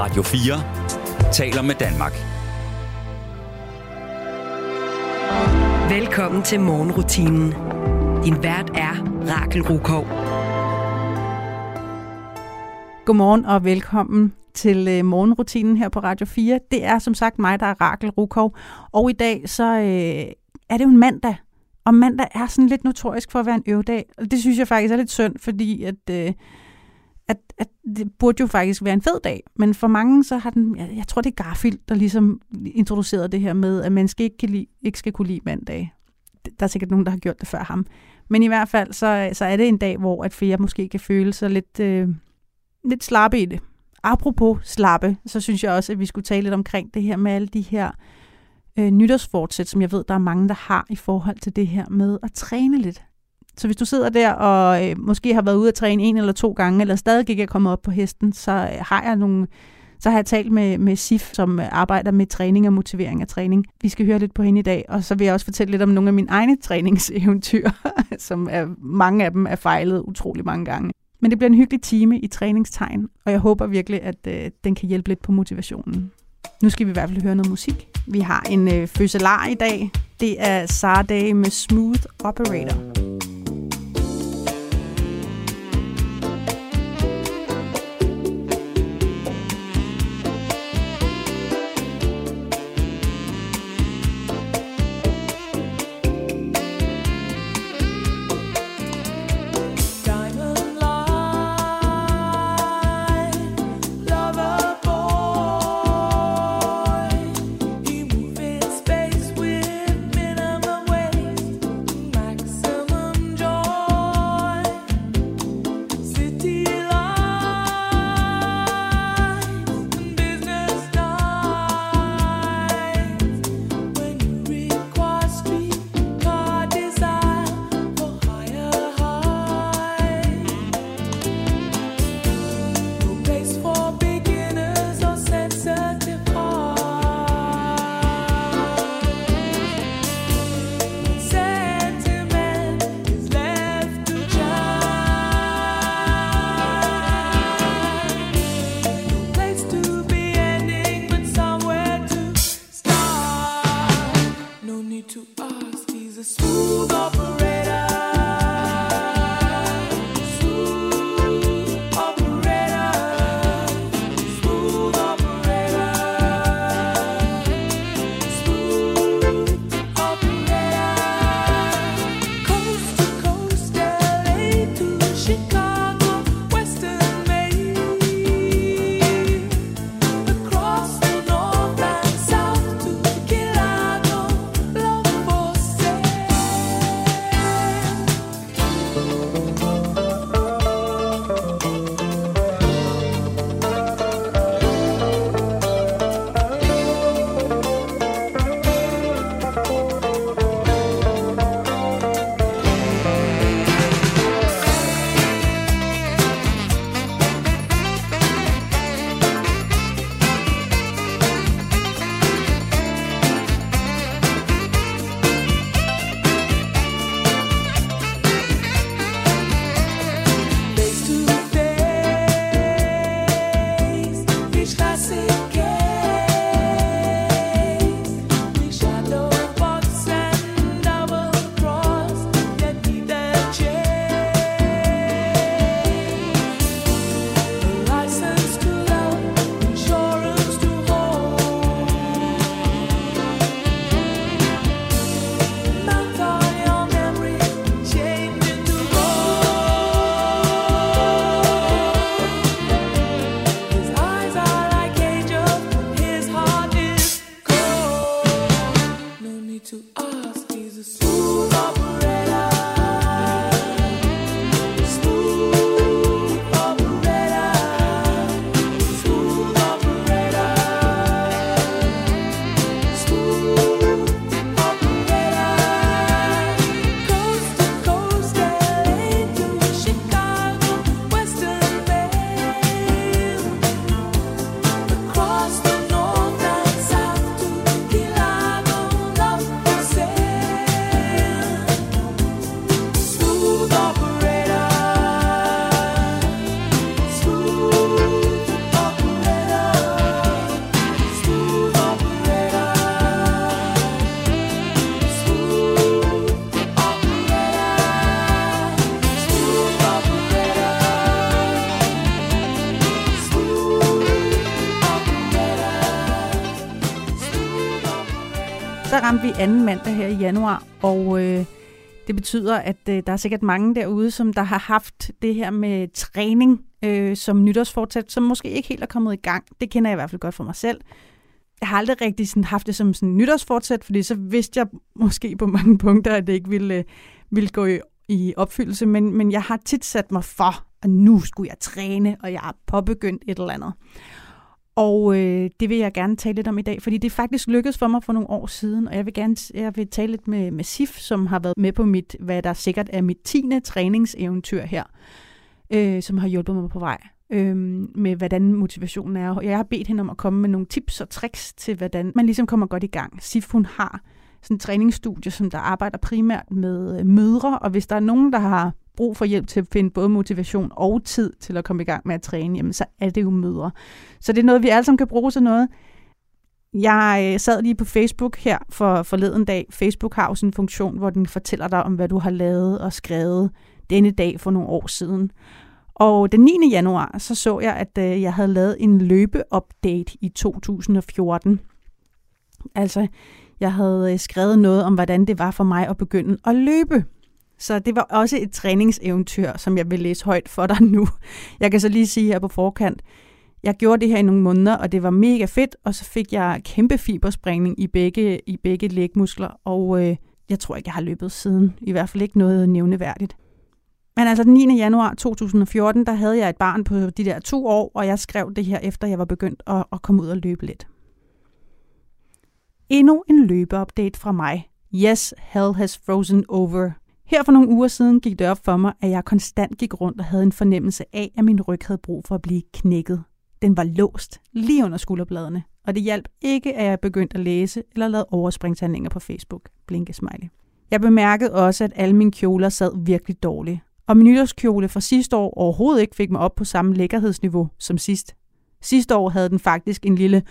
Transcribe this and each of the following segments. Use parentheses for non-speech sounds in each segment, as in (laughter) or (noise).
Radio 4 taler med Danmark. Velkommen til morgenrutinen. Din vært er Rakel Rukov. Godmorgen og velkommen til øh, morgenrutinen her på Radio 4. Det er som sagt mig, der er Rakel Rukov. Og i dag så øh, er det jo en mandag. Og mandag er sådan lidt notorisk for at være en øvedag. Og det synes jeg faktisk er lidt synd, fordi at, øh, at, at det burde jo faktisk være en fed dag. Men for mange så har den, jeg, jeg tror det er Garfield, der ligesom introducerede det her med, at man skal ikke, kan lide, ikke skal kunne lide mandag. Der er sikkert nogen, der har gjort det før ham. Men i hvert fald så, så er det en dag, hvor at flere måske kan føle sig lidt, øh, lidt slappe i det. Apropos slappe, så synes jeg også, at vi skulle tale lidt omkring det her med alle de her øh, nytårsfortsæt, som jeg ved, der er mange, der har i forhold til det her med at træne lidt. Så hvis du sidder der og øh, måske har været ude at træne en eller to gange, eller stadig ikke er kommet op på hesten, så øh, har jeg nogle så har jeg talt med, med Sif, som arbejder med træning og motivering af træning. Vi skal høre lidt på hende i dag, og så vil jeg også fortælle lidt om nogle af mine egne (laughs) træningseventyr, som er, mange af dem er fejlet utrolig mange gange. Men det bliver en hyggelig time i træningstegn, og jeg håber virkelig, at øh, den kan hjælpe lidt på motivationen. Nu skal vi i hvert fald høre noget musik. Vi har en øh, fødselar i dag. Det er Sarday med Smooth Operator. Ramte vi anden mandag her i januar, og øh, det betyder, at øh, der er sikkert mange derude, som der har haft det her med træning øh, som nytårsfortsat, som måske ikke helt er kommet i gang. Det kender jeg i hvert fald godt for mig selv. Jeg har aldrig rigtig sådan haft det som sådan nytårsfortsat, fordi så vidste jeg måske på mange punkter, at det ikke ville, øh, ville gå i, i opfyldelse, men, men jeg har tit sat mig for, at nu skulle jeg træne, og jeg har påbegyndt et eller andet. Og øh, det vil jeg gerne tale lidt om i dag, fordi det faktisk lykkedes for mig for nogle år siden, og jeg vil gerne jeg vil tale lidt med, med Sif, som har været med på mit, hvad der sikkert er mit 10. træningseventyr her, øh, som har hjulpet mig på vej øh, med, hvordan motivationen er. Og jeg har bedt hende om at komme med nogle tips og tricks til, hvordan man ligesom kommer godt i gang. Sif, hun har sådan en træningsstudie, som der arbejder primært med øh, mødre, og hvis der er nogen, der har brug for hjælp til at finde både motivation og tid til at komme i gang med at træne, jamen så er det jo mødre. Så det er noget, vi alle sammen kan bruge til noget. Jeg øh, sad lige på Facebook her for forleden dag. Facebook har jo sådan en funktion, hvor den fortæller dig om, hvad du har lavet og skrevet denne dag for nogle år siden. Og den 9. januar, så så jeg, at øh, jeg havde lavet en løbeupdate i 2014. Altså, jeg havde øh, skrevet noget om, hvordan det var for mig at begynde at løbe. Så det var også et træningseventyr, som jeg vil læse højt for dig (laughs) nu. Jeg kan så lige sige her på forkant, jeg gjorde det her i nogle måneder, og det var mega fedt, og så fik jeg kæmpe fibersprængning i begge, i begge lægmuskler, og øh, jeg tror ikke, jeg har løbet siden. I hvert fald ikke noget nævneværdigt. Men altså den 9. januar 2014, der havde jeg et barn på de der to år, og jeg skrev det her efter, jeg var begyndt at, at komme ud og løbe lidt. Endnu en løbeupdate fra mig. Yes, hell has frozen over. Her for nogle uger siden gik det op for mig, at jeg konstant gik rundt og havde en fornemmelse af, at min ryg havde brug for at blive knækket. Den var låst lige under skulderbladene, og det hjalp ikke, at jeg begyndte at læse eller lavede overspringshandlinger på Facebook. Blinke smiley. Jeg bemærkede også, at alle mine kjoler sad virkelig dårligt, og min nytårskjole fra sidste år overhovedet ikke fik mig op på samme lækkerhedsniveau som sidst. Sidste år havde den faktisk en lille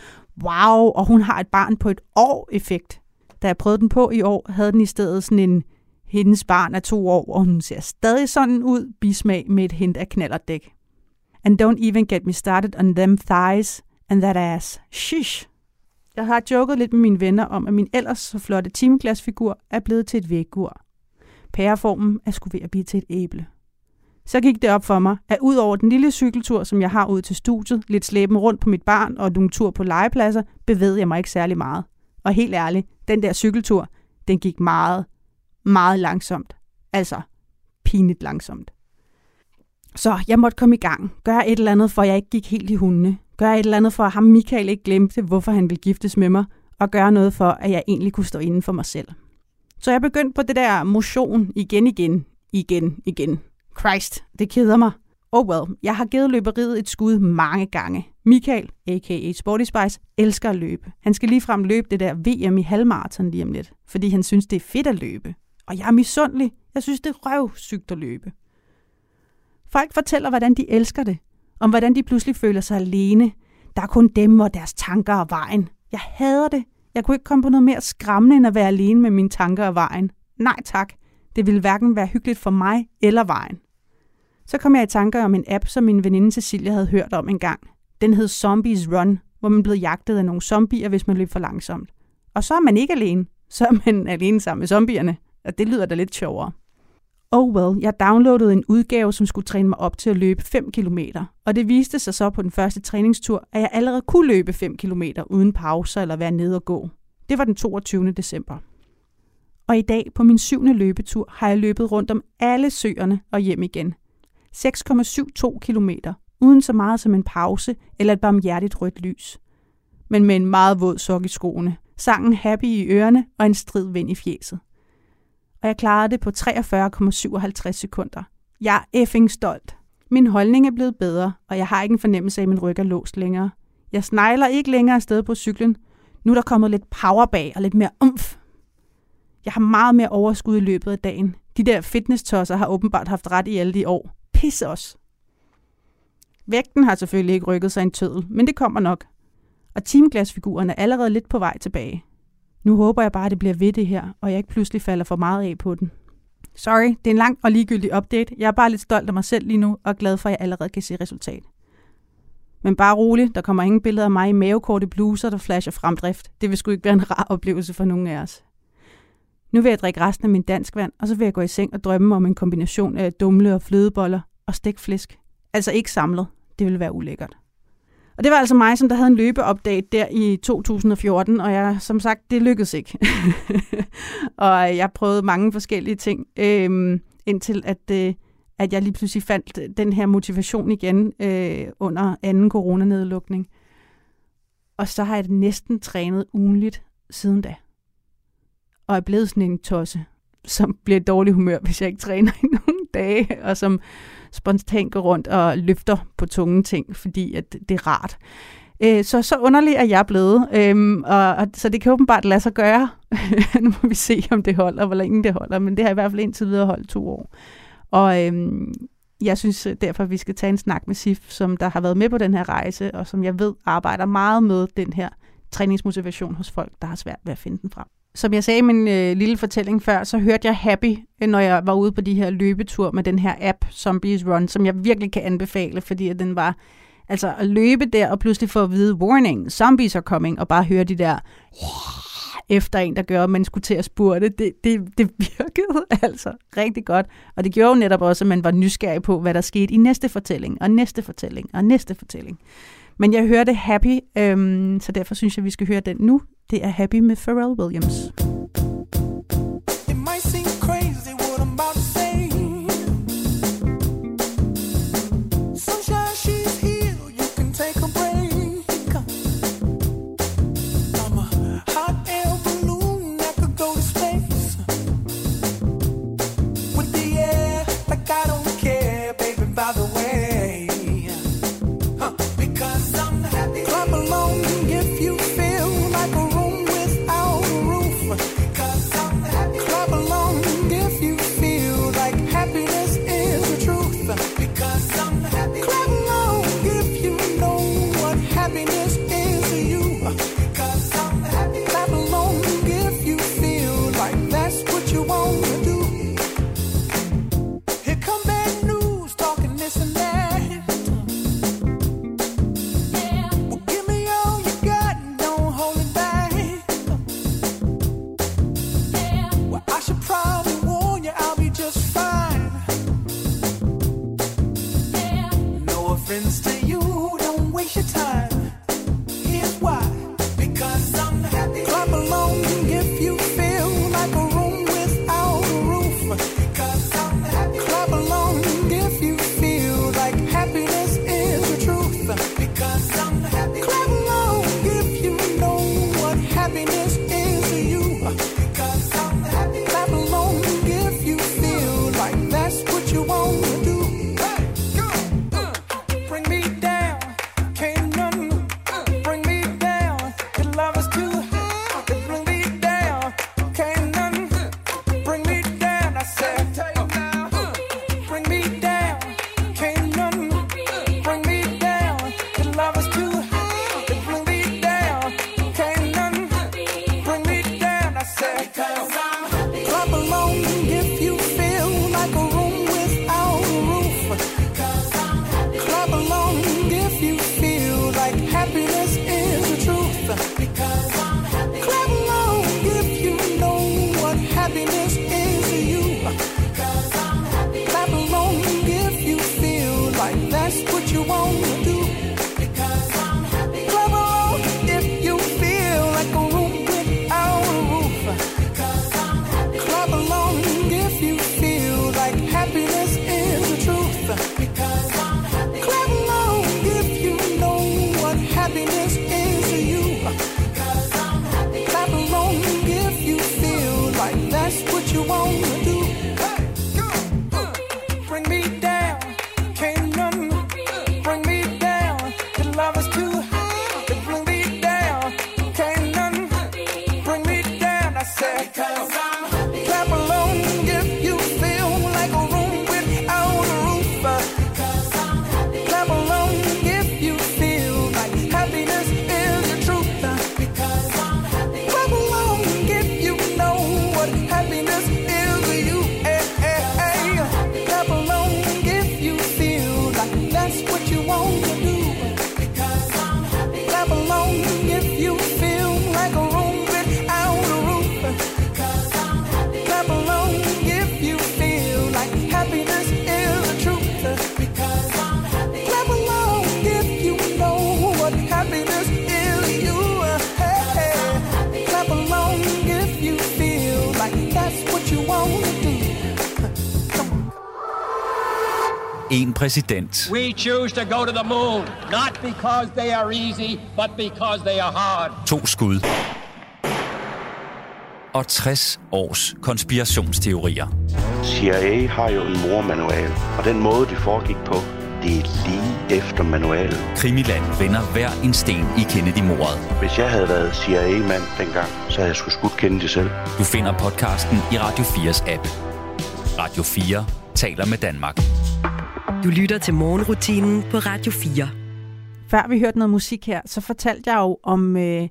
wow, og hun har et barn på et år effekt. Da jeg prøvede den på i år, havde den i stedet sådan en hendes barn er to år, og hun ser stadig sådan ud, bismag med et hint af knallerdæk. And don't even get me started on them thighs and that ass. Shish. Jeg har joket lidt med mine venner om, at min ellers så flotte timeglasfigur er blevet til et væggur. Pæreformen er skulle ved at blive til et æble. Så gik det op for mig, at ud over den lille cykeltur, som jeg har ud til studiet, lidt slæben rundt på mit barn og nogle tur på legepladser, bevægede jeg mig ikke særlig meget. Og helt ærligt, den der cykeltur, den gik meget, meget langsomt. Altså pinligt langsomt. Så jeg måtte komme i gang. Gøre et eller andet, for jeg ikke gik helt i hundene. Gøre et eller andet, for at ham Michael ikke glemte, hvorfor han ville giftes med mig. Og gøre noget for, at jeg egentlig kunne stå inden for mig selv. Så jeg begyndte på det der motion igen, igen, igen, igen. Christ, det keder mig. Oh well, jeg har givet løberiet et skud mange gange. Michael, a.k.a. Sporty Spice, elsker at løbe. Han skal ligefrem løbe det der VM i halvmarathon lige om lidt, fordi han synes, det er fedt at løbe. Og jeg er misundelig. Jeg synes, det er røvsygt at løbe. Folk fortæller, hvordan de elsker det. Om hvordan de pludselig føler sig alene. Der er kun dem og deres tanker og vejen. Jeg hader det. Jeg kunne ikke komme på noget mere skræmmende, end at være alene med mine tanker og vejen. Nej tak. Det ville hverken være hyggeligt for mig eller vejen. Så kom jeg i tanker om en app, som min veninde Cecilia havde hørt om en gang. Den hed Zombies Run, hvor man blev jagtet af nogle zombier, hvis man løb for langsomt. Og så er man ikke alene. Så er man (laughs) alene sammen med zombierne og det lyder da lidt sjovere. Oh well, jeg downloadede en udgave, som skulle træne mig op til at løbe 5 km, og det viste sig så på den første træningstur, at jeg allerede kunne løbe 5 km uden pauser eller være nede og gå. Det var den 22. december. Og i dag på min syvende løbetur har jeg løbet rundt om alle søerne og hjem igen. 6,72 km, uden så meget som en pause eller et barmhjertigt rødt lys. Men med en meget våd sok i skoene, sangen happy i ørerne og en strid vind i fjeset og jeg klarede det på 43,57 sekunder. Jeg er effing stolt. Min holdning er blevet bedre, og jeg har ikke en fornemmelse af, at min ryg er låst længere. Jeg snegler ikke længere afsted på cyklen. Nu er der kommet lidt power bag og lidt mere umf. Jeg har meget mere overskud i løbet af dagen. De der fitness-tosser har åbenbart haft ret i alle de år. Pisse os. Vægten har selvfølgelig ikke rykket sig en tødel, men det kommer nok. Og timeglasfiguren er allerede lidt på vej tilbage. Nu håber jeg bare, at det bliver ved det her, og jeg ikke pludselig falder for meget af på den. Sorry, det er en lang og ligegyldig update. Jeg er bare lidt stolt af mig selv lige nu, og glad for, at jeg allerede kan se resultat. Men bare rolig, der kommer ingen billeder af mig i mavekorte bluser, der flasher fremdrift. Det vil sgu ikke være en rar oplevelse for nogen af os. Nu vil jeg drikke resten af min danskvand, og så vil jeg gå i seng og drømme om en kombination af dumle og flødeboller og stegt flæsk. Altså ikke samlet. Det vil være ulækkert. Og det var altså mig, som der havde en løbeupdate der i 2014, og jeg, som sagt, det lykkedes ikke. (laughs) og jeg prøvede mange forskellige ting, øh, indtil at, øh, at jeg lige pludselig fandt øh, den her motivation igen øh, under anden coronanedlukning. Og så har jeg næsten trænet ugenligt siden da. Og er blevet sådan en tosse, som bliver dårlig humør, hvis jeg ikke træner i (laughs) nogle dage, og som spontant går rundt og løfter på tunge ting, fordi at det er rart. Øh, så så underlig er jeg blevet, øhm, og, og, så det kan åbenbart lade sig gøre. (laughs) nu må vi se, om det holder, hvor længe det holder, men det har i hvert fald indtil videre holdt to år. Og øhm, jeg synes øh, derfor, at vi skal tage en snak med Sif, som der har været med på den her rejse, og som jeg ved arbejder meget med den her træningsmotivation hos folk, der har svært ved at finde den frem. Som jeg sagde i min øh, lille fortælling før, så hørte jeg Happy, øh, når jeg var ude på de her løbetur med den her app, Zombies Run, som jeg virkelig kan anbefale, fordi at den var... Altså at løbe der og pludselig få at vide, warning, zombies are coming, og bare høre de der efter en, der gør, at man skulle til at spurte. Det, det, det (laughs) virkede altså rigtig godt. Og det gjorde jo netop også, at man var nysgerrig på, hvad der skete i næste fortælling, og næste fortælling, og næste fortælling. Men jeg hørte Happy, øhm, så derfor synes jeg, vi skal høre den nu. Det er Happy med Pharrell Williams. En præsident. We choose to go to the moon, not because they are easy, but because they are hard. To skud. Og 60 års konspirationsteorier. CIA har jo en mormanual, og den måde, det foregik på, det er lige efter manualen. Krimiland vender hver en sten i Kennedy-mordet. Hvis jeg havde været CIA-mand dengang, så havde jeg sgu skudt Kennedy selv. Du finder podcasten i Radio 4's app. Radio 4 taler med Danmark. Du lytter til morgenrutinen på Radio 4. Før vi hørte noget musik her, så fortalte jeg jo om, øh,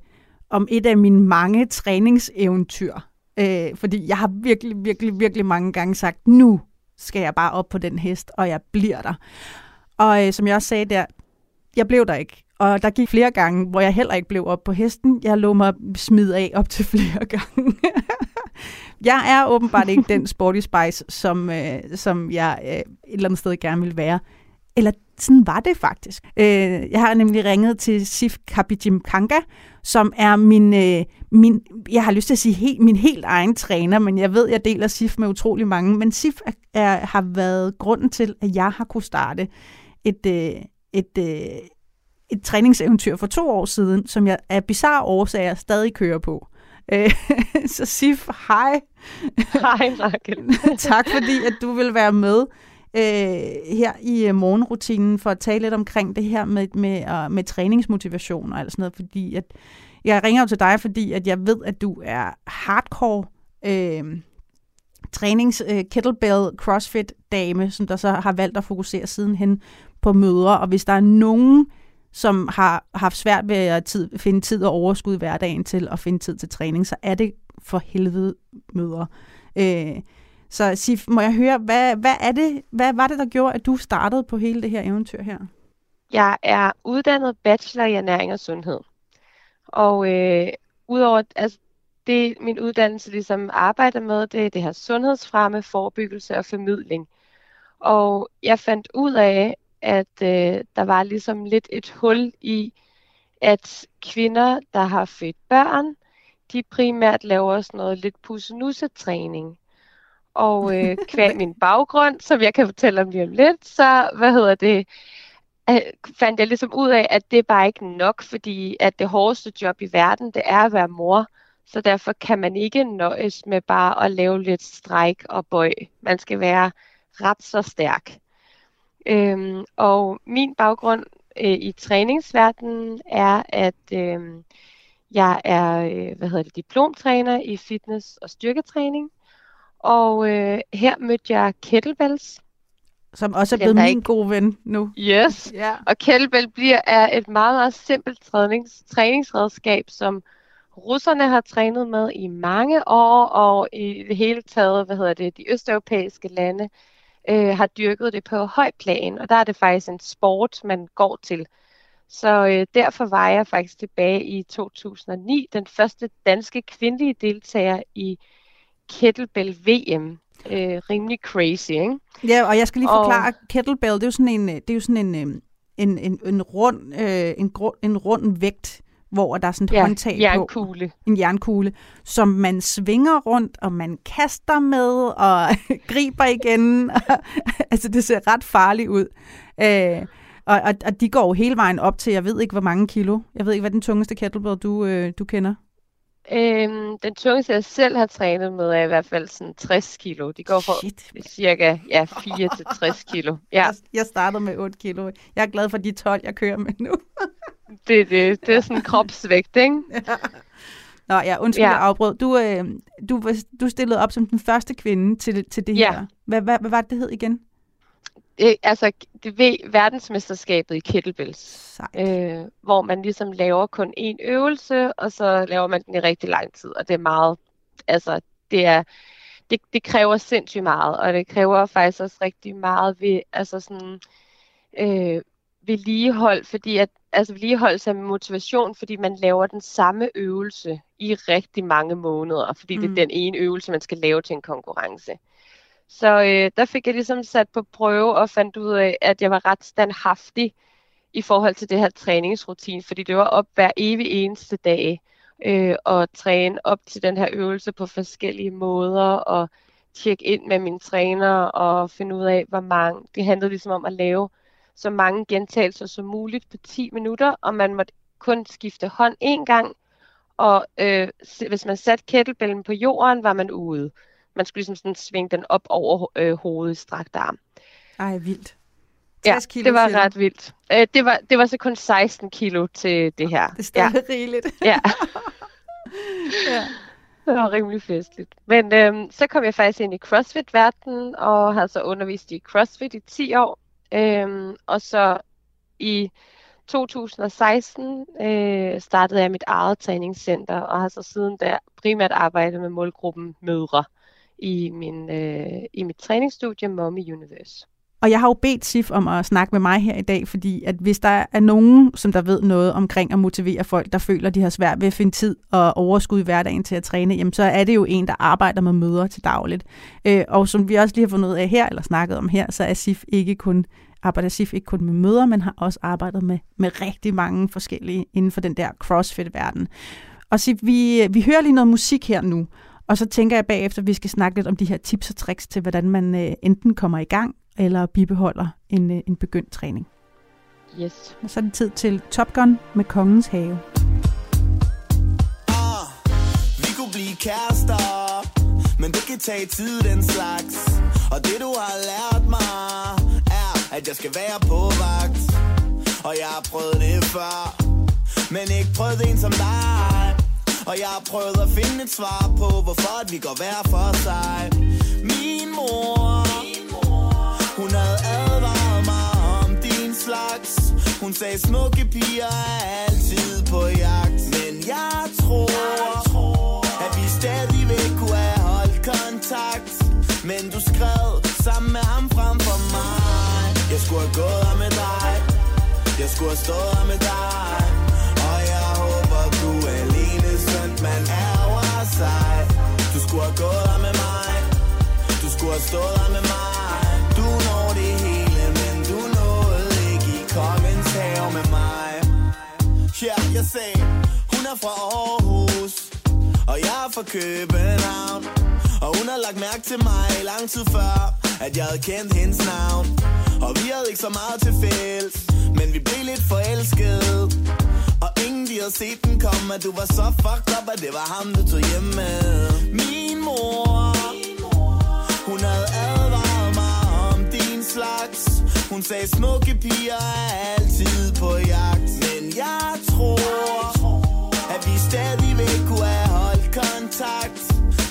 om et af mine mange træningseventyr. Øh, fordi jeg har virkelig, virkelig, virkelig mange gange sagt, nu skal jeg bare op på den hest, og jeg bliver der. Og øh, som jeg også sagde der, jeg blev der ikke. Og der gik flere gange, hvor jeg heller ikke blev op på hesten. Jeg lå mig smidt af op til flere (laughs) gange jeg er åbenbart ikke den sporty spice, som, øh, som jeg øh, et eller andet sted gerne vil være. Eller sådan var det faktisk. Øh, jeg har nemlig ringet til Sif Kapijim Kanga, som er min, øh, min, jeg har lyst til at sige helt, min helt egen træner, men jeg ved, jeg deler Sif med utrolig mange. Men Sif er, er, har været grunden til, at jeg har kunne starte et, øh, et, øh, et træningseventyr for to år siden, som jeg af bizarre årsager stadig kører på. Øh, (laughs) så Sif, hej. Hej, Rakel. (laughs) tak fordi, at du vil være med øh, her i uh, morgenrutinen for at tale lidt omkring det her med, med, uh, med træningsmotivation og alt sådan noget, fordi at jeg ringer jo til dig, fordi at jeg ved, at du er hardcore øh, trænings uh, kettlebell crossfit dame, som der så har valgt at fokusere sidenhen på møder, og hvis der er nogen, som har haft svært ved at tid, finde tid og overskud i hverdagen til at finde tid til træning, så er det for helvede møder. Øh, så Sif, må jeg høre, hvad, hvad, er det, hvad var det, der gjorde, at du startede på hele det her eventyr her? Jeg er uddannet bachelor i ernæring og sundhed. Og øh, udover altså, det, min uddannelse ligesom arbejder med, det er det her sundhedsfremme, forebyggelse og formidling. Og jeg fandt ud af, at øh, der var ligesom lidt et hul i, at kvinder, der har født børn, de primært laver sådan noget lidt pussenusse-træning. Og øh, (laughs) kvæg min baggrund, som jeg kan fortælle om lige om lidt, så hvad hedder det, øh, fandt jeg ligesom ud af, at det er bare ikke nok, fordi at det hårdeste job i verden, det er at være mor. Så derfor kan man ikke nøjes med bare at lave lidt stræk og bøj. Man skal være ret så stærk. Øhm, og min baggrund øh, i træningsverdenen er, at øh, jeg er øh, hvad hedder det, diplomtræner i fitness og styrketræning. Og øh, her mødte jeg kettlebells. Som også er blevet min ikke... gode ven nu. Yes, (laughs) ja. og kettlebell bliver er et meget, meget simpelt trænings, træningsredskab, som russerne har trænet med i mange år, og i det hele taget, hvad hedder det, de østeuropæiske lande øh, har dyrket det på høj plan, og der er det faktisk en sport, man går til. Så øh, derfor var jeg faktisk tilbage i 2009 den første danske kvindelige deltager i kettlebell VM. Øh, rimelig crazy, ikke? Ja, og jeg skal lige forklare, og... kettlebell, det er jo sådan en, det er jo sådan en, øh, en, en, en, rund, øh, en, en rund vægt, hvor der er sådan et ja, håndtag jernkugle. på. En jernkugle. som man svinger rundt, og man kaster med, og (laughs) griber igen. (laughs) altså, det ser ret farligt ud. Øh, og, og, og de går jo hele vejen op til, jeg ved ikke, hvor mange kilo. Jeg ved ikke, hvad den tungeste kettlebell, du, øh, du kender. Øhm, den tungeste, jeg selv har trænet med, er i hvert fald sådan 60 kilo. De går fra Shit. cirka ja, 4 til 60 kilo. Ja. Jeg, jeg startede med 8 kilo. Jeg er glad for de 12, jeg kører med nu. (laughs) det, det, det er sådan kropsvægt, ikke? Ja. (laughs) Nå ja, undskyld, ja. jeg afbrød. Du, øh, du, du stillede op som den første kvinde til, til det ja. her. Hvad, hvad, hvad var det, det hed igen? det, altså, det ved verdensmesterskabet i kettlebells, øh, hvor man ligesom laver kun én øvelse, og så laver man den i rigtig lang tid, og det er meget, altså, det er, det, det kræver sindssygt meget, og det kræver faktisk også rigtig meget ved, altså sådan, øh, vedligehold, fordi at, altså vedligeholdelse af motivation, fordi man laver den samme øvelse i rigtig mange måneder, fordi mm. det er mm. den ene øvelse, man skal lave til en konkurrence. Så øh, der fik jeg ligesom sat på prøve og fandt ud af, at jeg var ret standhaftig i forhold til det her træningsrutine, fordi det var op hver evig eneste dag øh, og træne op til den her øvelse på forskellige måder og tjekke ind med min træner og finde ud af, hvor mange. Det handlede ligesom om at lave så mange gentagelser som muligt på 10 minutter, og man måtte kun skifte hånd én gang, og øh, hvis man satte kettlebellen på jorden, var man ude. Man skulle ligesom sådan svinge den op over øh, hovedet i strakt arm. Ej, vildt. Ja, kilo, det var ret vildt. Øh, det, var, det var så kun 16 kilo til det her. Det er ja. rigeligt. ja. (laughs) (laughs) ja. Det var rimelig festligt. Men øhm, så kom jeg faktisk ind i CrossFit-verdenen, og har så undervist i CrossFit i 10 år. Øhm, og så i 2016 øh, startede jeg mit eget træningscenter, og har så siden der primært arbejdet med målgruppen mødre i, min, øh, i mit træningsstudie Mommy Universe. Og jeg har jo bedt Sif om at snakke med mig her i dag, fordi at hvis der er nogen, som der ved noget omkring at motivere folk, der føler, de har svært ved at finde tid og overskud i hverdagen til at træne, jamen så er det jo en, der arbejder med møder til dagligt. Øh, og som vi også lige har fundet ud af her, eller snakket om her, så er Sif ikke kun arbejder Sif ikke kun med møder, men har også arbejdet med, med rigtig mange forskellige inden for den der CrossFit-verden. Og Sif, vi, vi hører lige noget musik her nu, og så tænker jeg bagefter, at vi skal snakke lidt om de her tips og tricks til, hvordan man øh, enten kommer i gang eller bibeholder en, øh, en begyndt træning. Yes. Og så er det tid til Top Gun med Kongens Have. Ah, vi kunne blive kærester, men det kan tage tid den slags. Og det du har lært mig, er, at jeg skal være på vagt. Og jeg har prøvet det før, men ikke prøvet en som dig. Og jeg har prøvet at finde et svar på, hvorfor vi går hver for sig. Min mor hun havde advaret mig om din slags. Hun sagde smukke piger er altid på jagt. Men jeg tror, jeg tror at vi stadigvæk kunne have holdt kontakt. Men du skrev sammen med ham frem for mig. Jeg skulle have gået her med dig Jeg skulle have stået her med dig Og jeg håber du er alene Sådan man ærger sig. Du skulle have gået her med mig. Du skulle have stået her med mig. Jeg sagde, hun er fra Aarhus Og jeg er fra København. Og hun har lagt mærke til mig lang tid før At jeg havde kendt hendes navn. Og vi havde ikke så meget til fælles Men vi blev lidt forelskede. Og ingen de havde set den komme At du var så fucked up At det var ham du tog hjem med. Min mor Hun havde advaret mig om din slags. Hun sagde smukke piger er altid på jagt tror, at vi stadigvæk kunne have holdt kontakt.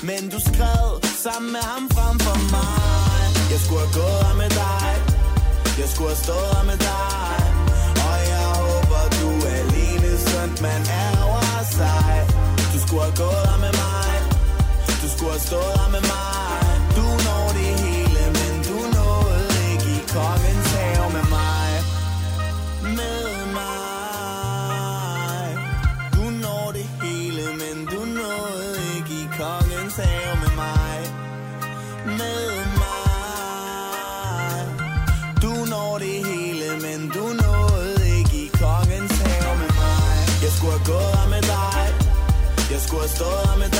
Men du skrev sammen med ham frem for mig. Jeg skulle have gået her med dig. Jeg skulle have stået her med dig. Og jeg håber, du er alene, sådan man er over sig. Du skulle have gået her med mig. Du skulle have stået her med mig. Skulle have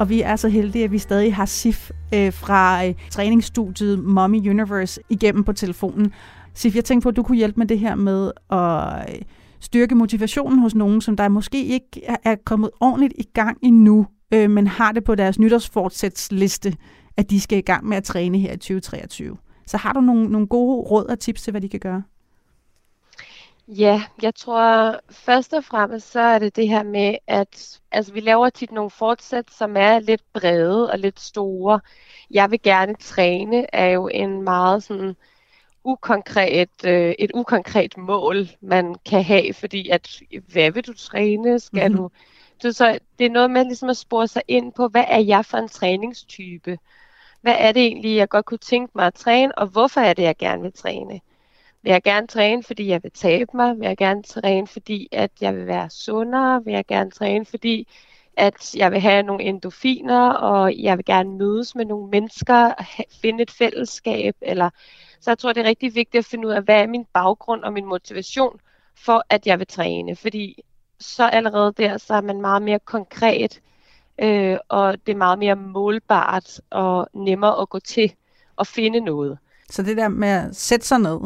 Og vi er så heldige, at vi stadig har Sif øh, fra øh, træningsstudiet Mommy Universe igennem på telefonen. Sif, jeg tænkte på, at du kunne hjælpe med det her med at øh, styrke motivationen hos nogen, som der måske ikke er kommet ordentligt i gang endnu, øh, men har det på deres nytårsfortsætsliste, at de skal i gang med at træne her i 2023. Så har du nogle, nogle gode råd og tips til, hvad de kan gøre? Ja, jeg tror først og fremmest så er det det her med, at altså, vi laver tit nogle fortsæt, som er lidt brede og lidt store. Jeg vil gerne træne er jo en meget sådan ukonkret, øh, et ukonkret mål, man kan have, fordi at hvad vil du træne? Skal mm-hmm. du det, så det er noget med ligesom at spore sig ind på, hvad er jeg for en træningstype? Hvad er det egentlig, jeg godt kunne tænke mig at træne, og hvorfor er det, jeg gerne vil træne? Vil jeg gerne træne, fordi jeg vil tabe mig? Vil jeg gerne træne, fordi at jeg vil være sundere? Vil jeg gerne træne, fordi at jeg vil have nogle endorfiner, og jeg vil gerne mødes med nogle mennesker, finde et fællesskab. Eller... Så jeg tror, det er rigtig vigtigt at finde ud af, hvad er min baggrund og min motivation for, at jeg vil træne. Fordi så allerede der, så er man meget mere konkret, øh, og det er meget mere målbart og nemmere at gå til og finde noget. Så det der med at sætte sig ned,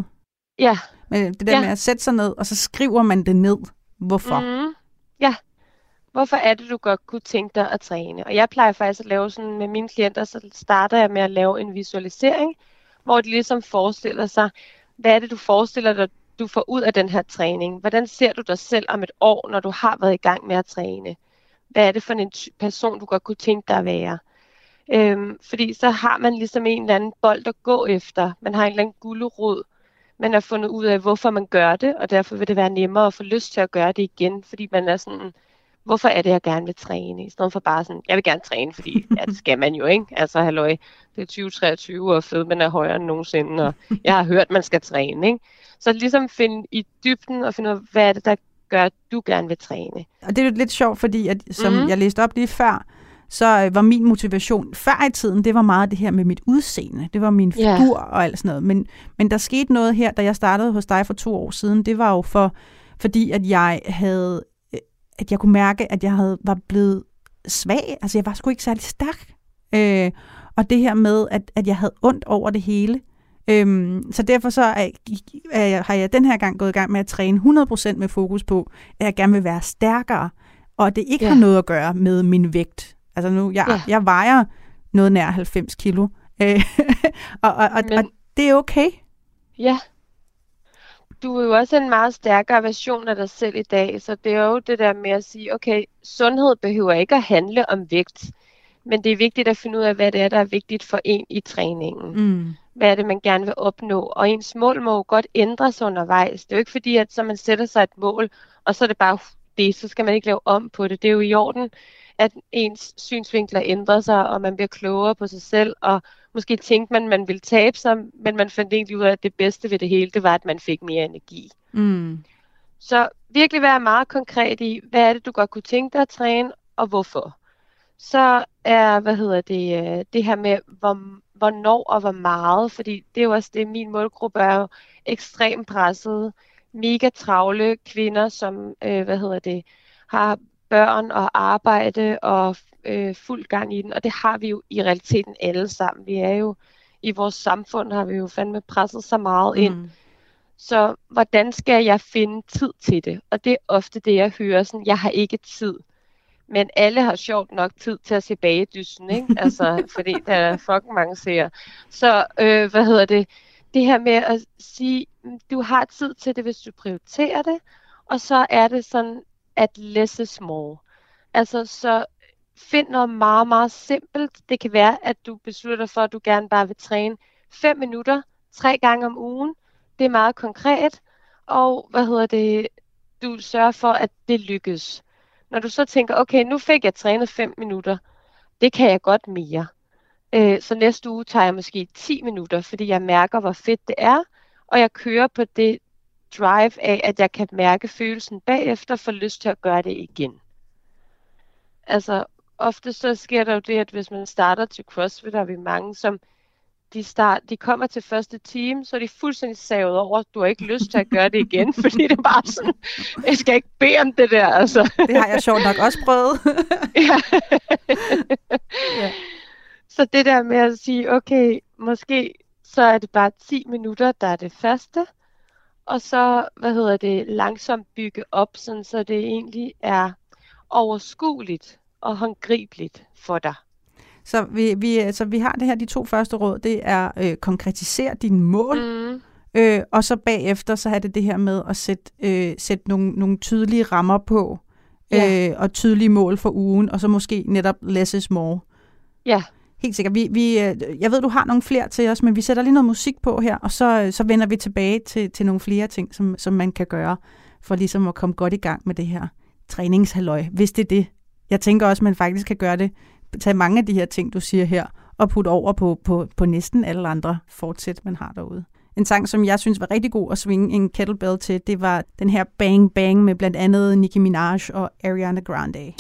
Ja, men det der Ja. med at sætte sig ned, og så skriver man det ned. Hvorfor? Mm, ja. Hvorfor er det, du godt kunne tænke dig at træne? Og jeg plejer faktisk at lave sådan med mine klienter, så starter jeg med at lave en visualisering, hvor de ligesom forestiller sig, hvad er det, du forestiller dig, du får ud af den her træning? Hvordan ser du dig selv om et år, når du har været i gang med at træne? Hvad er det for en person, du godt kunne tænke dig at være? Øhm, fordi så har man ligesom en eller anden bold at gå efter. Man har en eller anden gulderod, man har fundet ud af, hvorfor man gør det, og derfor vil det være nemmere at få lyst til at gøre det igen, fordi man er sådan, hvorfor er det, jeg gerne vil træne, i stedet for bare sådan, jeg vil gerne træne, fordi ja, det skal man jo, ikke? Altså, halløj, det er 2023, og fedmen er højere end nogensinde, og jeg har hørt, man skal træne, ikke? Så ligesom finde i dybden og finde ud af, hvad er det, der gør, at du gerne vil træne. Og det er jo lidt sjovt, fordi at, som Mhm. mm. jeg læste op lige før, så øh, var min motivation før i tiden, det var meget det her med mit udseende. Det var min figur og alt sådan noget. Men, men der skete noget her, da jeg startede hos dig for to år siden. Det var jo for, fordi at jeg havde, øh, at jeg kunne mærke, at jeg havde, var blevet svag. Altså jeg var sgu ikke særlig stærk. Øh, og det her med, at, at jeg havde ondt over det hele. Øhm, så derfor så er, er jeg, har jeg den her gang gået i gang med at træne 100% med fokus på, at jeg gerne vil være stærkere, og at det ikke Ja. har noget at gøre med min vægt. Altså nu, jeg, Ja. jeg vejer noget nær 90 kilo, øh, (laughs) og, og, og, Men- og det er okay. Ja. Du er jo også en meget stærkere version af dig selv i dag, så det er jo det der med at sige, okay, sundhed behøver ikke at handle om vægt, men det er vigtigt at finde ud af, hvad det er, der er vigtigt for en i træningen. Mm. Hvad er det, man gerne vil opnå? Og ens mål må jo godt ændre sig undervejs. Det er jo ikke fordi, at så man sætter sig et mål, og så er det bare det, så skal man ikke lave om på det. Det er jo i orden, at ens synsvinkler ændrer sig, og man bliver klogere på sig selv, og måske tænkte man, man ville tabe sig, men man fandt egentlig ud af, at det bedste ved det hele, det var, at man fik mere energi. Mm. Så virkelig være meget konkret i, hvad er det, du godt kunne tænke dig at træne, og hvorfor. Så er, hvad hedder det, øh, det her med, hvor, hvornår og hvor meget, fordi det er jo også det, min målgruppe er jo ekstremt pressede, mega travle kvinder, som, øh, hvad hedder det, har børn og arbejde og øh, fuld gang i den, og det har vi jo i realiteten alle sammen. Vi er jo, i vores samfund har vi jo fandme presset så meget ind, Mm. så hvordan skal jeg finde tid til det? Og det er ofte det, jeg hører, sådan, jeg har ikke tid. Men alle har sjovt nok tid til at se bagedysten, ikke? (laughs) Altså, fordi der er fucking mange seere. Så, øh, hvad hedder det? Det her med at sige, mm, du har tid til det, hvis du prioriterer det. Og så er det sådan, at less is more. Altså, så find noget meget, meget simpelt. Det kan være, at du beslutter for, at du gerne bare vil træne 5 minutter, tre gange om ugen. Det er meget konkret. Og hvad hedder det? Du sørger for, at det lykkes. Når du så tænker, okay, nu fik jeg trænet 5 minutter. Det kan jeg godt mere. Øh, så næste uge tager jeg måske 10 minutter, fordi jeg mærker, hvor fedt det er. Og jeg kører på det drive af, at jeg kan mærke følelsen bagefter, for lyst til at gøre det igen. Altså, ofte så sker der jo det, at hvis man starter til CrossFit, der er vi mange, som de, start, de kommer til første team, så er de fuldstændig savet over, du har ikke lyst til at gøre det igen, (laughs) fordi det er bare sådan, jeg skal ikke bede om det der, altså. (laughs) Det har jeg sjovt nok også prøvet. (laughs) ja. Ja. Så det der med at sige, okay, måske så er det bare 10 minutter, der er det første, og så, hvad hedder det, langsomt bygge op, sådan, så det egentlig er overskueligt og håndgribeligt for dig. Så vi, vi, så vi har det her, de to første råd, det er øh, konkretisere dine mål, Mm. øh, og så bagefter, så er det det her med at sætte, øh, sætte nogle, nogle tydelige rammer på, Ja. øh, og tydelige mål for ugen, og så måske netop less is more. Ja, Helt sikkert. Vi, vi, øh, jeg ved, du har nogle flere til os, men vi sætter lige noget musik på her, og så, øh, så vender vi tilbage til, til nogle flere ting, som, som man kan gøre, for ligesom at komme godt i gang med det her træningshalløj, hvis det er det, Jeg tænker også, at man faktisk kan gøre det, tage mange af de her ting, du siger her, og putte over på, på, på næsten alle andre fortsæt, man har derude. En sang, som jeg synes var rigtig god at svinge en kettlebell til, det var den her Bang Bang med blandt andet Nicki Minaj og Ariana Grande.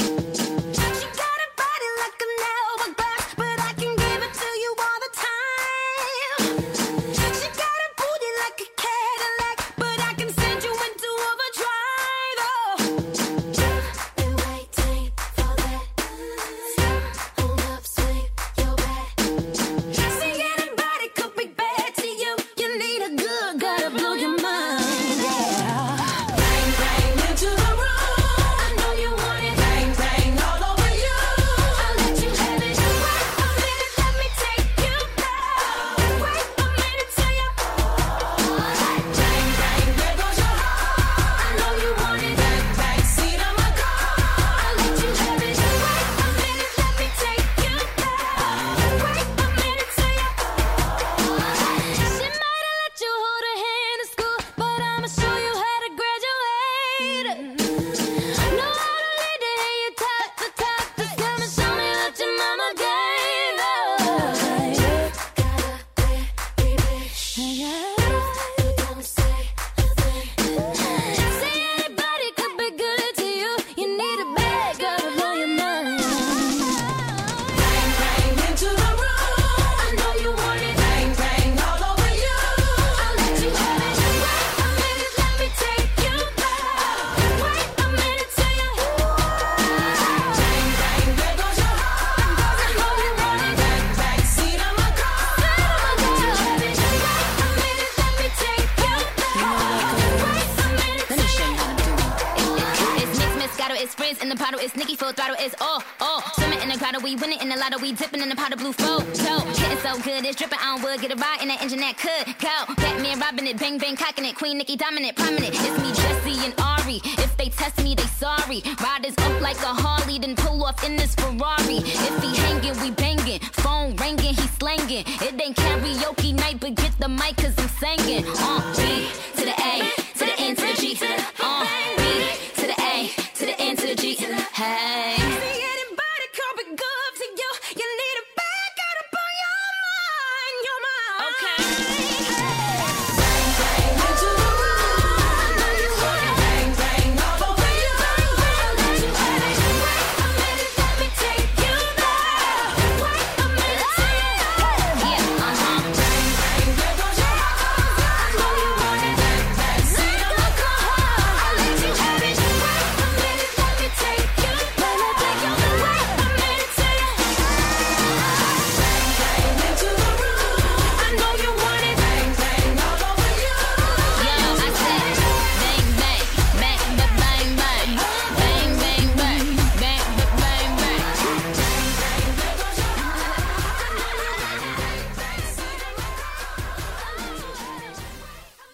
lotto, we it in the lotto, we dipping in the pot of blue flow. So, getting so good, it's dripping. I don't would get a ride in that engine that could go. Batman robbing it, bang bang cocking it, Queen Nikki dominant, prominent. It's me, Jesse and Ari. If they test me, they sorry. Riders up like a Harley, then pull off in this Ferrari. If he hanging, we banging. Phone ringing, he slanging. It ain't karaoke night, but get the mic, cause I'm singing. Uh, B to the A, to the N, to the G, to the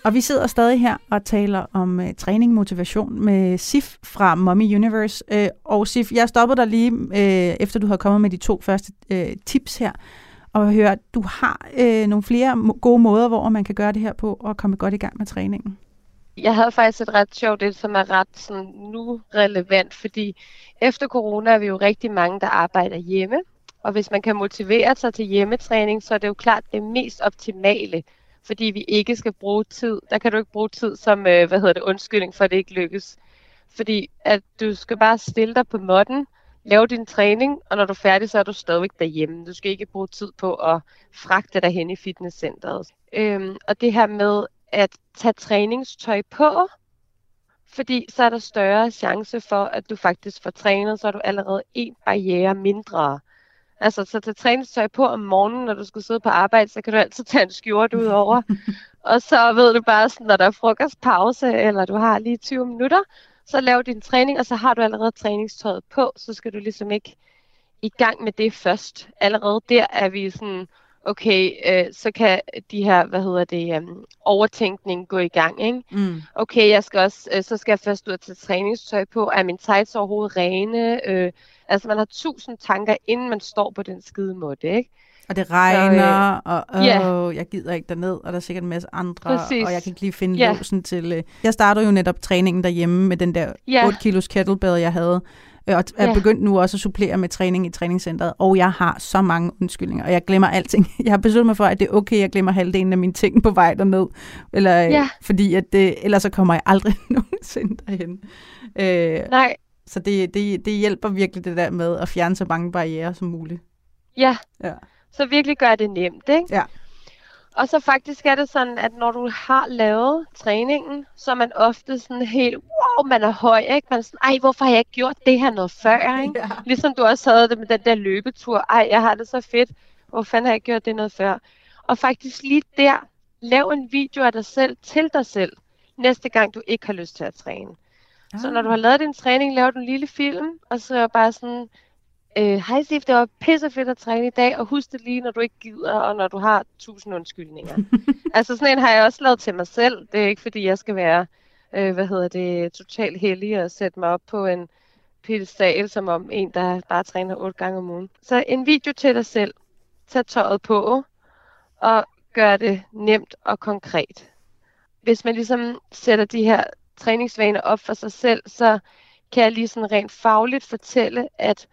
Og vi sidder stadig her og taler om uh, træning motivation med Sif fra Mommy Universe. Uh, og Sif, jeg stopper dig lige, uh, efter du har kommet med de to første uh, tips her, og høre, du har uh, nogle flere gode måder, hvor man kan gøre det her på og komme godt i gang med træningen. Jeg havde faktisk et ret sjovt det, som er ret sådan, nu relevant, fordi efter corona er vi jo rigtig mange, der arbejder hjemme. Og hvis man kan motivere sig til hjemmetræning, så er det jo klart det mest optimale fordi vi ikke skal bruge tid. Der kan du ikke bruge tid som, øh, hvad hedder det, undskyldning for, at det ikke lykkes. Fordi at du skal bare stille dig på modden, lave din træning, og når du er færdig, så er du stadigvæk derhjemme. Du skal ikke bruge tid på at fragte dig hen i fitnesscenteret. Øhm, og det her med at tage træningstøj på, fordi så er der større chance for, at du faktisk får trænet, så er du allerede en barriere mindre. Altså, så tage træningstøj på om morgenen, når du skal sidde på arbejde, så kan du altid tage en skjort ud over. (laughs) og så ved du bare, sådan, når der er frokostpause, eller du har lige 20 minutter, så lav din træning, og så har du allerede træningstøjet på, så skal du ligesom ikke i gang med det først. Allerede der er vi sådan, okay, øh, så kan de her, hvad hedder det, um, overtænkning gå i gang, ikke? Mm. Okay, jeg skal også, øh, så skal jeg først ud og tage træningstøj på. Er min tights overhovedet rene? Øh, altså, man har tusind tanker, inden man står på den skide måde, ikke? Og det regner, så, øh, og øh, yeah. jeg gider ikke derned, og der er sikkert en masse andre, Præcis. og jeg kan ikke lige finde yeah. låsen til... Øh. Jeg startede jo netop træningen derhjemme med den der yeah. 8 kilos kettlebell, jeg havde. Øh, og er Ja. begyndt nu også at supplere med træning i træningscenteret, og jeg har så mange undskyldninger, og jeg glemmer alting. (laughs) Jeg har besluttet mig for, at det er okay, jeg glemmer halvdelen af mine ting på vej derned, eller, øh, Ja. fordi at det, ellers så kommer jeg aldrig (laughs) nogensinde derhen. Øh, Nej, så det, det, det hjælper virkelig det der med at fjerne så mange barriere som muligt. ja. Ja. Så virkelig gør det nemt, ikke? Ja. Og så faktisk er det sådan, at når du har lavet træningen, så er man ofte sådan helt, wow, man er høj, ikke? Man er sådan, ej, hvorfor har jeg ikke gjort det her noget før, (laughs) ikke? Ja. Ligesom du også havde det med den der løbetur. Ej, jeg har det så fedt. Hvor fanden har jeg gjort det noget før? Og faktisk lige der, lav en video af dig selv til dig selv, næste gang du ikke har lyst til at træne. Så når du har lavet din træning, laver du en lille film, og så bare sådan, øh, hej Sif, det var pissefedt at træne i dag, og husk det lige, når du ikke gider, og når du har tusind undskyldninger. (laughs) altså sådan en har jeg også lavet til mig selv. Det er ikke fordi, jeg skal være, øh, hvad hedder det, totalt heldig og sætte mig op på en pedestal, som om en, der bare træner otte gange om ugen. Så en video til dig selv. Tag tøjet på, og gør det nemt og konkret. Hvis man ligesom sætter de her træningsvaner op for sig selv, så kan jeg lige sådan rent fagligt fortælle, at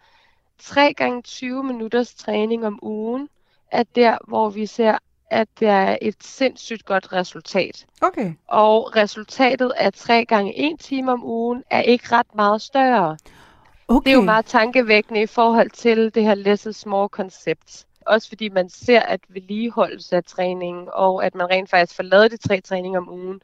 3 gange 20 minutters træning om ugen er der, hvor vi ser, at det er et sindssygt godt resultat. Okay. Og resultatet af 3 gange 1 time om ugen er ikke ret meget større. okay. Det er jo meget tankevækkende i forhold til det her less is more koncept. Også fordi man ser, at vedligeholdelse af træningen, og at man rent faktisk får lavet de tre træninger om ugen,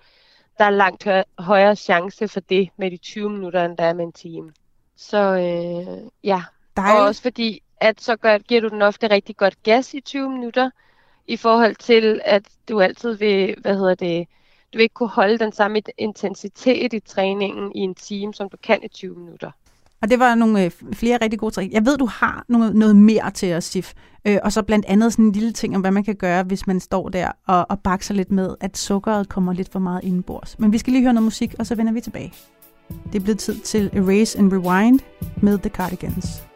der er langt hø- højere chance for det med de 20 minutter, end der er med en time. Så øh, ja, Dejligt. og også fordi, at så gør, giver du den ofte rigtig godt gas i 20 minutter, i forhold til, at du altid vil, hvad hedder det, du vil ikke kunne holde den samme intensitet i træningen i en time, som du kan i 20 minutter. Og det var nogle øh, flere rigtig gode trick. Jeg ved, du har noget, noget mere til os, Sif. Øh, og så blandt andet sådan en lille ting om, hvad man kan gøre, hvis man står der og, og bakser lidt med, at sukkeret kommer lidt for meget indenbords. Men vi skal lige høre noget musik, og så vender vi tilbage. Det er blevet tid til Erase and Rewind med The Cardigans.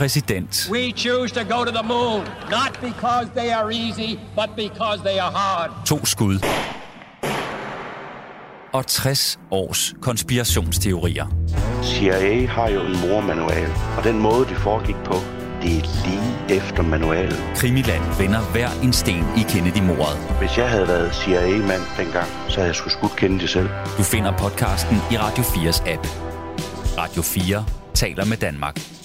Præsident. We choose to go to the moon, not because they are easy, but because they are hard. To skud. Og 60 års konspirationsteorier. CIA har jo en mormanual, og den måde, det foregik på, det er lige efter manualen. Krimiland vender hver en sten i Kennedy-mordet. Hvis jeg havde været CIA-mand dengang, så havde jeg sgu skudt Kennedy selv. Du finder podcasten i Radio 4's app. Radio 4 taler med Danmark.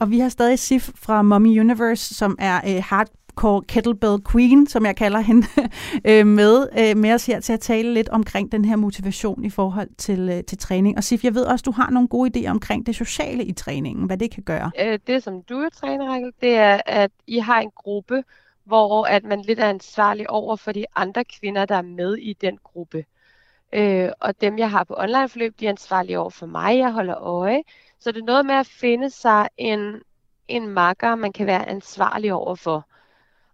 Og vi har stadig Sif fra Mommy Universe, som er øh, hardcore kettlebell queen, som jeg kalder hende, (laughs) øh, med, øh, med os her til at tale lidt omkring den her motivation i forhold til, øh, til træning. Og Sif, jeg ved også, du har nogle gode idéer omkring det sociale i træningen, hvad det kan gøre. Øh, det, som du er træner, det er, at I har en gruppe, hvor at man lidt er ansvarlig over for de andre kvinder, der er med i den gruppe. Øh, og dem, jeg har på online-forløb, de er ansvarlige over for mig. Jeg holder øje. Så det er noget med at finde sig en, en makker, man kan være ansvarlig over for.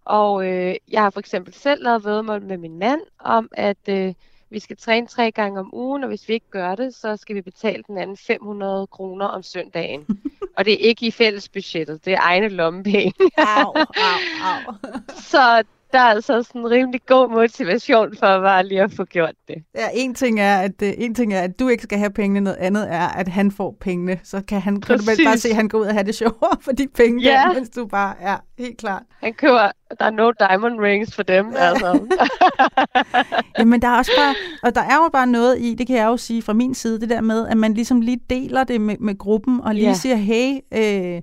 Og øh, jeg har for eksempel selv lavet vedmål med min mand om, at øh, vi skal træne tre gange om ugen, og hvis vi ikke gør det, så skal vi betale den anden 500 kroner om søndagen. (laughs) og det er ikke i fællesbudgettet, det er egne lommepenge. Au, au, au. (laughs) så der er altså sådan en rimelig god motivation for bare lige at få gjort det. Ja, en ting, er, at, øh, en ting er, at du ikke skal have pengene, noget andet er, at han får pengene. Så kan, han, kan du bare Præcis. se, at han går ud og have det sjovere for de penge, Ja. der, mens du bare er helt klart. Han køber, der er no diamond rings for dem, altså. (laughs) Jamen, der er også bare, og der er jo bare noget i, det kan jeg jo sige fra min side, det der med, at man ligesom lige deler det med, med gruppen, og lige Ja. siger, hey, øh,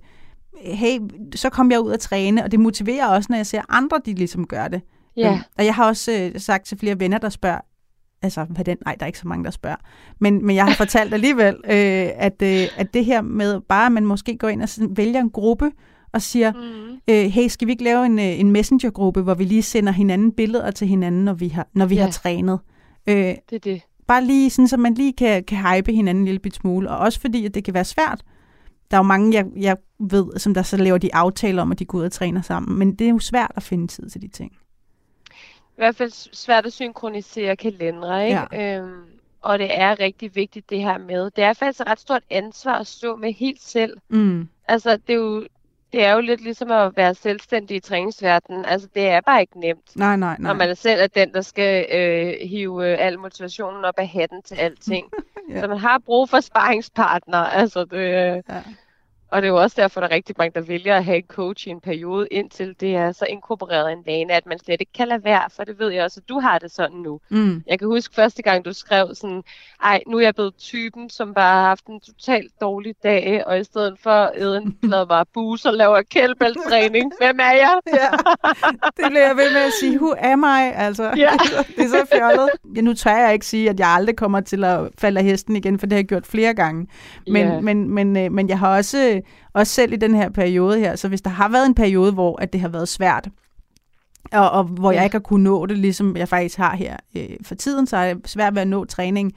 hey, så kom jeg ud at træne, og det motiverer også, når jeg ser andre, de ligesom gør det. ja, Øhm, Og jeg har også øh, sagt til flere venner, der spørger, altså, hvad den, nej, der er ikke så mange, der spørger, men, men jeg har fortalt (laughs) alligevel, øh, at, øh, at det her med bare, at man måske går ind og sådan, vælger en gruppe, og siger, mm. øh, hey, skal vi ikke lave en, øh, en messengergruppe, hvor vi lige sender hinanden billeder til hinanden, når vi har, når vi Ja. har trænet. Øh, det er det. bare lige sådan, så man lige kan, kan hype hinanden en lille bit smule, og også fordi, at det kan være svært. Der er jo mange, jeg, jeg ved, som der så laver de aftaler om, at de går ud og træner sammen, men det er jo svært at finde tid til de ting. I hvert fald svært at synkronisere kalendere, ikke? Ja. Øhm, og det er rigtig vigtigt det her med. Det er faktisk et ret stort ansvar at stå med helt selv. Mm. Altså, det er jo, det er jo lidt ligesom at være selvstændig i træningsverdenen. Altså, det er bare ikke nemt. Nej, nej, nej. Når man selv er den, der skal øh, hive øh, al motivationen op af hatten til alting. (laughs) Ja. Så man har brug for sparringspartner. Altså, det, øh, Ja. Og det er jo også derfor, der er rigtig mange, der vælger at have en coach i en periode, indtil det er så inkorporeret en vane, at man slet ikke kan lade være, for det ved jeg også, at du har det sådan nu. Mm. Jeg kan huske første gang, du skrev sådan, ej, nu er jeg blevet typen, som bare har haft en totalt dårlig dag, og i stedet for at æde en plade bare bus og laver kælbæltræning. Hvem er jeg? (laughs) Ja, det bliver jeg ved med at sige, who am I? Altså, Ja. det er så fjollet. Ja, nu tør jeg ikke sige, at jeg aldrig kommer til at falde af hesten igen, for det har jeg gjort flere gange. Men, Ja. men, men, øh, men jeg har også, også selv i den her periode her, så hvis der har været en periode, hvor at det har været svært, og, og hvor ja. Jeg ikke har kunnet nå det, ligesom jeg faktisk har her øh, for tiden, så er det svært ved at nå træning,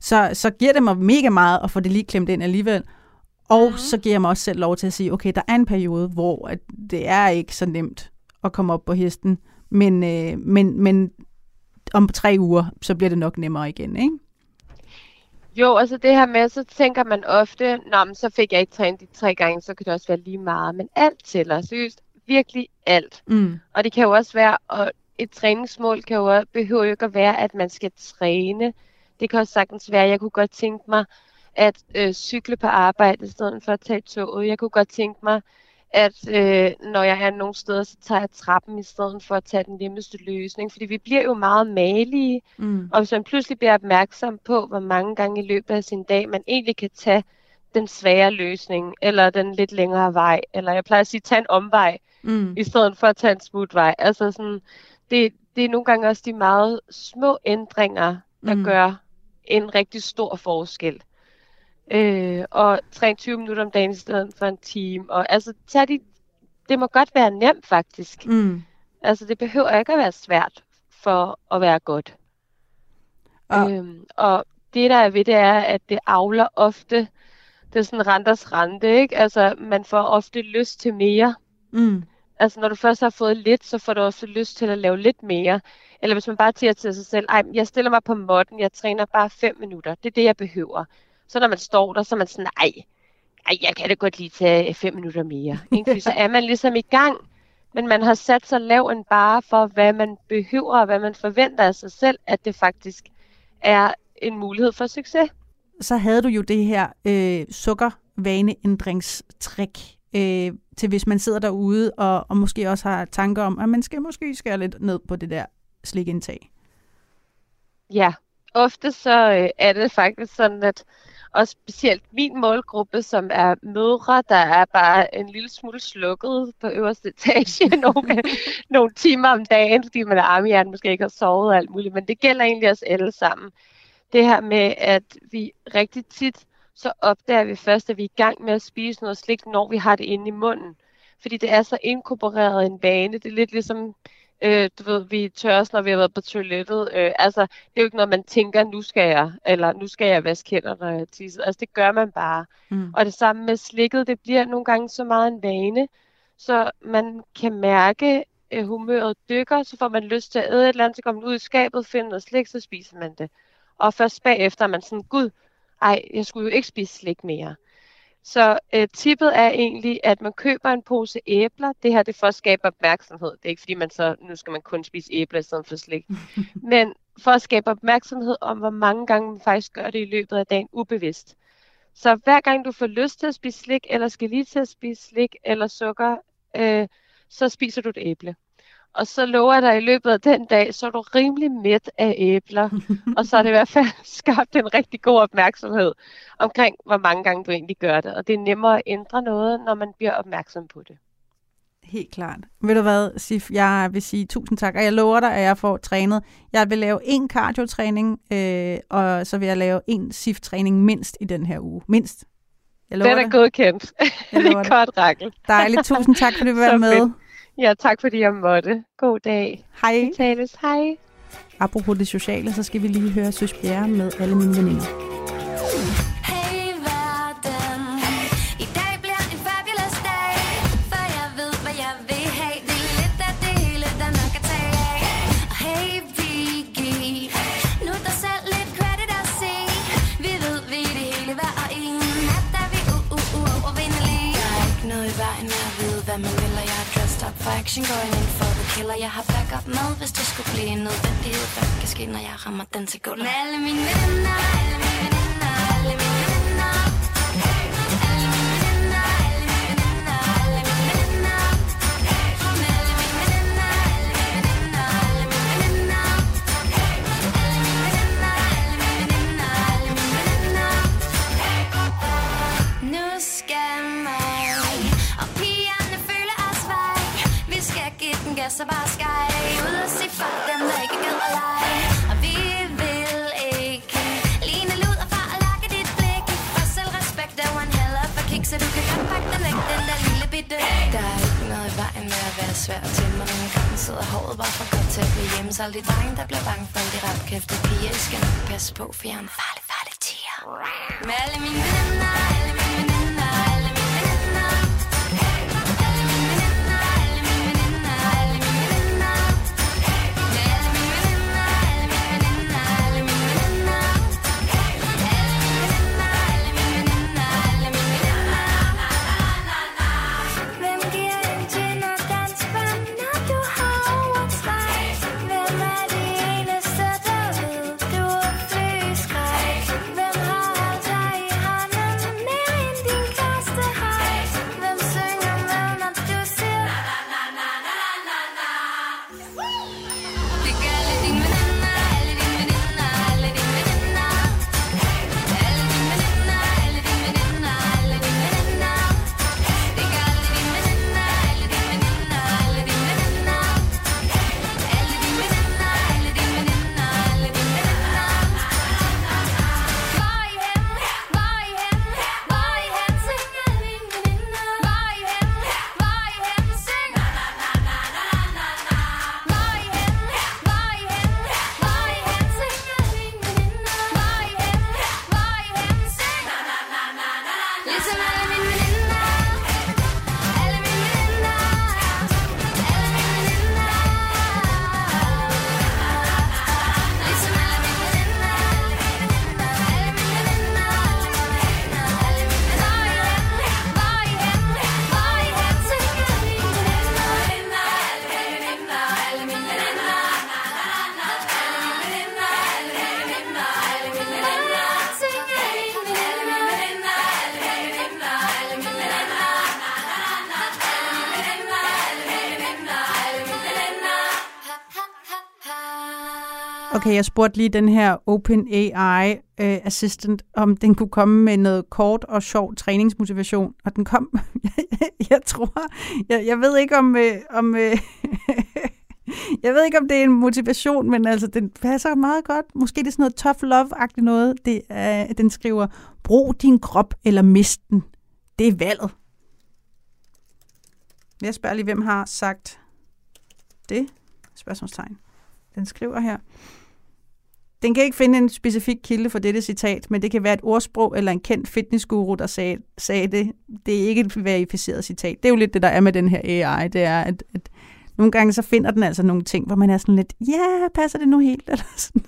så, så giver det mig mega meget at få det lige klemt ind alligevel. Og Mhm. så giver jeg mig også selv lov til at sige, okay, der er en periode, hvor at det er ikke så nemt at komme op på hesten, men, øh, men, men om tre uger, så bliver det nok nemmere igen, ikke? Jo, altså det her med, så tænker man ofte, Nå, men så fik jeg ikke trænet de tre gange, så kan det også være lige meget. Men alt tæller, seriøst, virkelig alt. Mm. Og det kan jo også være, og et træningsmål kan jo behøver jo ikke at være, at man skal træne. Det kan også sagtens være, jeg kunne godt tænke mig at øh, cykle på arbejde i stedet for at tage toget. Jeg kunne godt tænke mig, at øh, når jeg er nogle steder, så tager jeg trappen i stedet for at tage den nemmeste løsning. Fordi vi bliver jo meget malige, Mm. og hvis man pludselig bliver opmærksom på, hvor mange gange i løbet af sin dag, man egentlig kan tage den svære løsning, eller den lidt længere vej, eller jeg plejer at sige, tag en omvej, Mm. i stedet for at tage en smutvej. Altså sådan, det, det er nogle gange også de meget små ændringer, der Mm. gør en rigtig stor forskel. Øh, og træn 20 minutter om dagen i stedet for en time. Og altså, tag de, det må godt være nemt faktisk. Mm. Altså, det behøver ikke at være svært for at være godt. Og- Øhm, og det der er ved det er, at det avler ofte, det er sådan renters rente, ikke? Altså, man får ofte lyst til mere. Mm. Altså, når du først har fået lidt, så får du også lyst til at lave lidt mere. Eller hvis man bare siger til sig selv, ej, jeg stiller mig på måtten, jeg træner bare 5 minutter. Det er det, jeg behøver. Så når man står der, så er man sådan, nej, ej, jeg kan da godt lige tage fem minutter mere. (laughs) Ikke? Fordi så er man ligesom i gang, men man har sat så lav en bare for, hvad man behøver og hvad man forventer af sig selv, at det faktisk er en mulighed for succes. Så havde du jo det her øh, sukkervaneændringstrik, øh, til hvis man sidder derude og, og måske også har tanker om, at man skal måske skære lidt ned på det der slikindtag. Ja, ofte så øh, er det faktisk sådan, at og specielt min målgruppe, som er mødre, der er bare en lille smule slukket på øverste etage (laughs) nogle, nogle timer om dagen, fordi man er armhjern, måske ikke har sovet og alt muligt, men det gælder egentlig os alle sammen. Det her med, at vi rigtig tit, så opdager vi først, at vi er i gang med at spise noget slik, når vi har det inde i munden. Fordi det er så inkorporeret en vane. Det er lidt ligesom Øh, du ved, vi tør når vi har været på toilettet. Øh, altså, det er jo ikke noget, man tænker, nu skal jeg, eller nu skal jeg vaske hænder, når jeg tisser. Altså, det gør man bare. Mm. Og det samme med slikket, det bliver nogle gange så meget en vane, så man kan mærke, at humøret dykker, så får man lyst til at æde et eller andet, så kommer man ud i skabet, finder noget slik, så spiser man det. Og først bagefter er man sådan, gud, ej, jeg skulle jo ikke spise slik mere. Så øh, tippet er egentlig, at man køber en pose æbler. Det her det for at skabe opmærksomhed. Det er ikke fordi, man så, nu skal man kun spise æbler i stedet for slik. (laughs) Men for at skabe opmærksomhed om, hvor mange gange man faktisk gør det i løbet af dagen ubevidst. Så hver gang du får lyst til at spise slik, eller skal lige til at spise slik eller sukker, øh, så spiser du et æble. Og så lover jeg dig, i løbet af den dag, så er du rimelig mæt af æbler. og så er det i hvert fald (laughs) skabt en rigtig god opmærksomhed omkring, hvor mange gange du egentlig gør det. Og det er nemmere at ændre noget, når man bliver opmærksom på det. Helt klart. Ved du hvad, Sif, jeg vil sige tusind tak, og jeg lover dig, at jeg får trænet. Jeg vil lave en cardio-træning, øh, og så vil jeg lave en SIF-træning mindst i den her uge. Mindst. Jeg lover den er godkendt. det er godt, Rakel. Dejligt. Tusind tak, fordi du være (laughs) med. Fedt. Ja, tak fordi jeg måtte. God dag. Hej. Vi tales. Hej. Apropos det sociale, så skal vi lige høre Søs Bjerre med alle mine veninder. For action going in for the killer Jeg har backup med, hvis det skulle blive en nødvendighed Hvad kan ske, når jeg rammer den til gulvet. Med alle mine venner, alle mine vejen med at være svær til mig Nogle gange sidder håret bare for godt til at blive hjemme. Så alle de drenge, der bliver bange for alle de rapkæfte piger I skal nok passe på, for jeg er en farlig, farlig tiger. Med alle mine venner, alle Okay, jeg spurgte lige den her OpenAI uh, Assistant, om den kunne komme med noget kort og sjov træningsmotivation, og den kom, (laughs) jeg tror, jeg, jeg ved ikke om, uh, om uh, (laughs) jeg ved ikke om det er en motivation, men altså den passer meget godt. Måske det er sådan noget tough love-agtigt noget. Det er, den skriver, brug din krop eller mist den. Det er valget. Jeg spørger lige, hvem har sagt det? Spørgsmålstegn. Den skriver her. Den kan ikke finde en specifik kilde for dette citat, men det kan være et ordsprog eller en kendt fitnessguru, der sagde, sagde det. Det er ikke et verificeret citat. Det er jo lidt det, der er med den her AI. Det er, at, at nogle gange så finder den altså nogle ting, hvor man er sådan lidt, ja, yeah, passer det nu helt? (laughs) Eller sådan.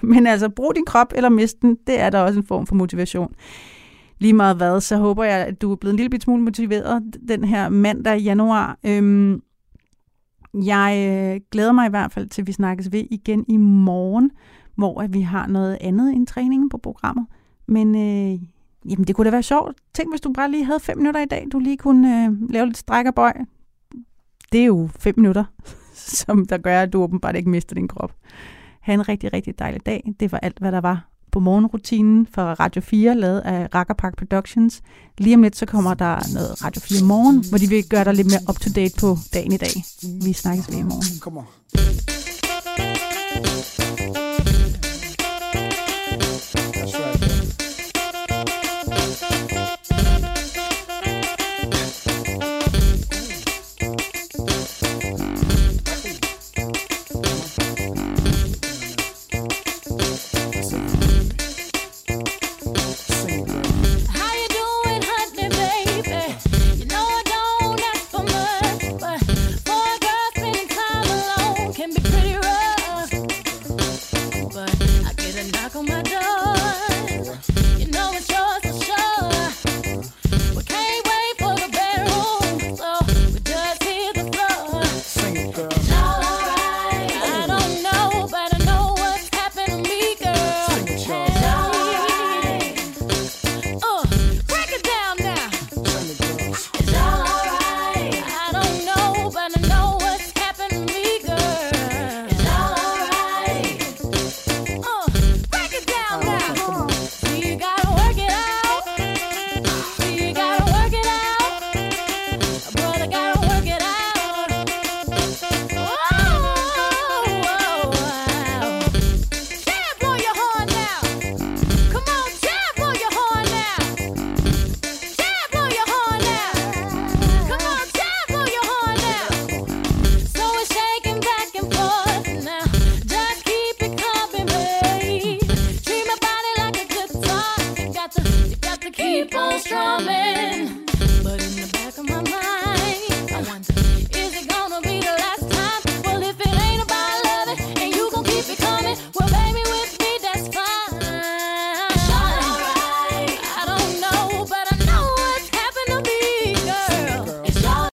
Men altså, brug din krop eller mist den, det er der også en form for motivation. Lige meget hvad, så håber jeg, at du er blevet en lille smule motiveret den her mandag i januar. Øhm, jeg øh, glæder mig i hvert fald til, at vi snakkes ved igen i morgen, hvor at vi har noget andet end træningen på programmet. Men øh, jamen, det kunne da være sjovt. Tænk, hvis du bare lige havde fem minutter i dag, du lige kunne øh, lave lidt stræk og bøj. Det er jo fem minutter, (laughs) som der gør, at du åbenbart ikke mister din krop. Ha' en rigtig, rigtig dejlig dag. Det var alt, hvad der var på morgenrutinen fra Radio 4, lavet af Rakkerpark Productions. Lige om lidt, så kommer der noget Radio 4 morgen, hvor de vil gøre dig lidt mere up-to-date på dagen i dag. Vi snakkes ved i morgen. Come on.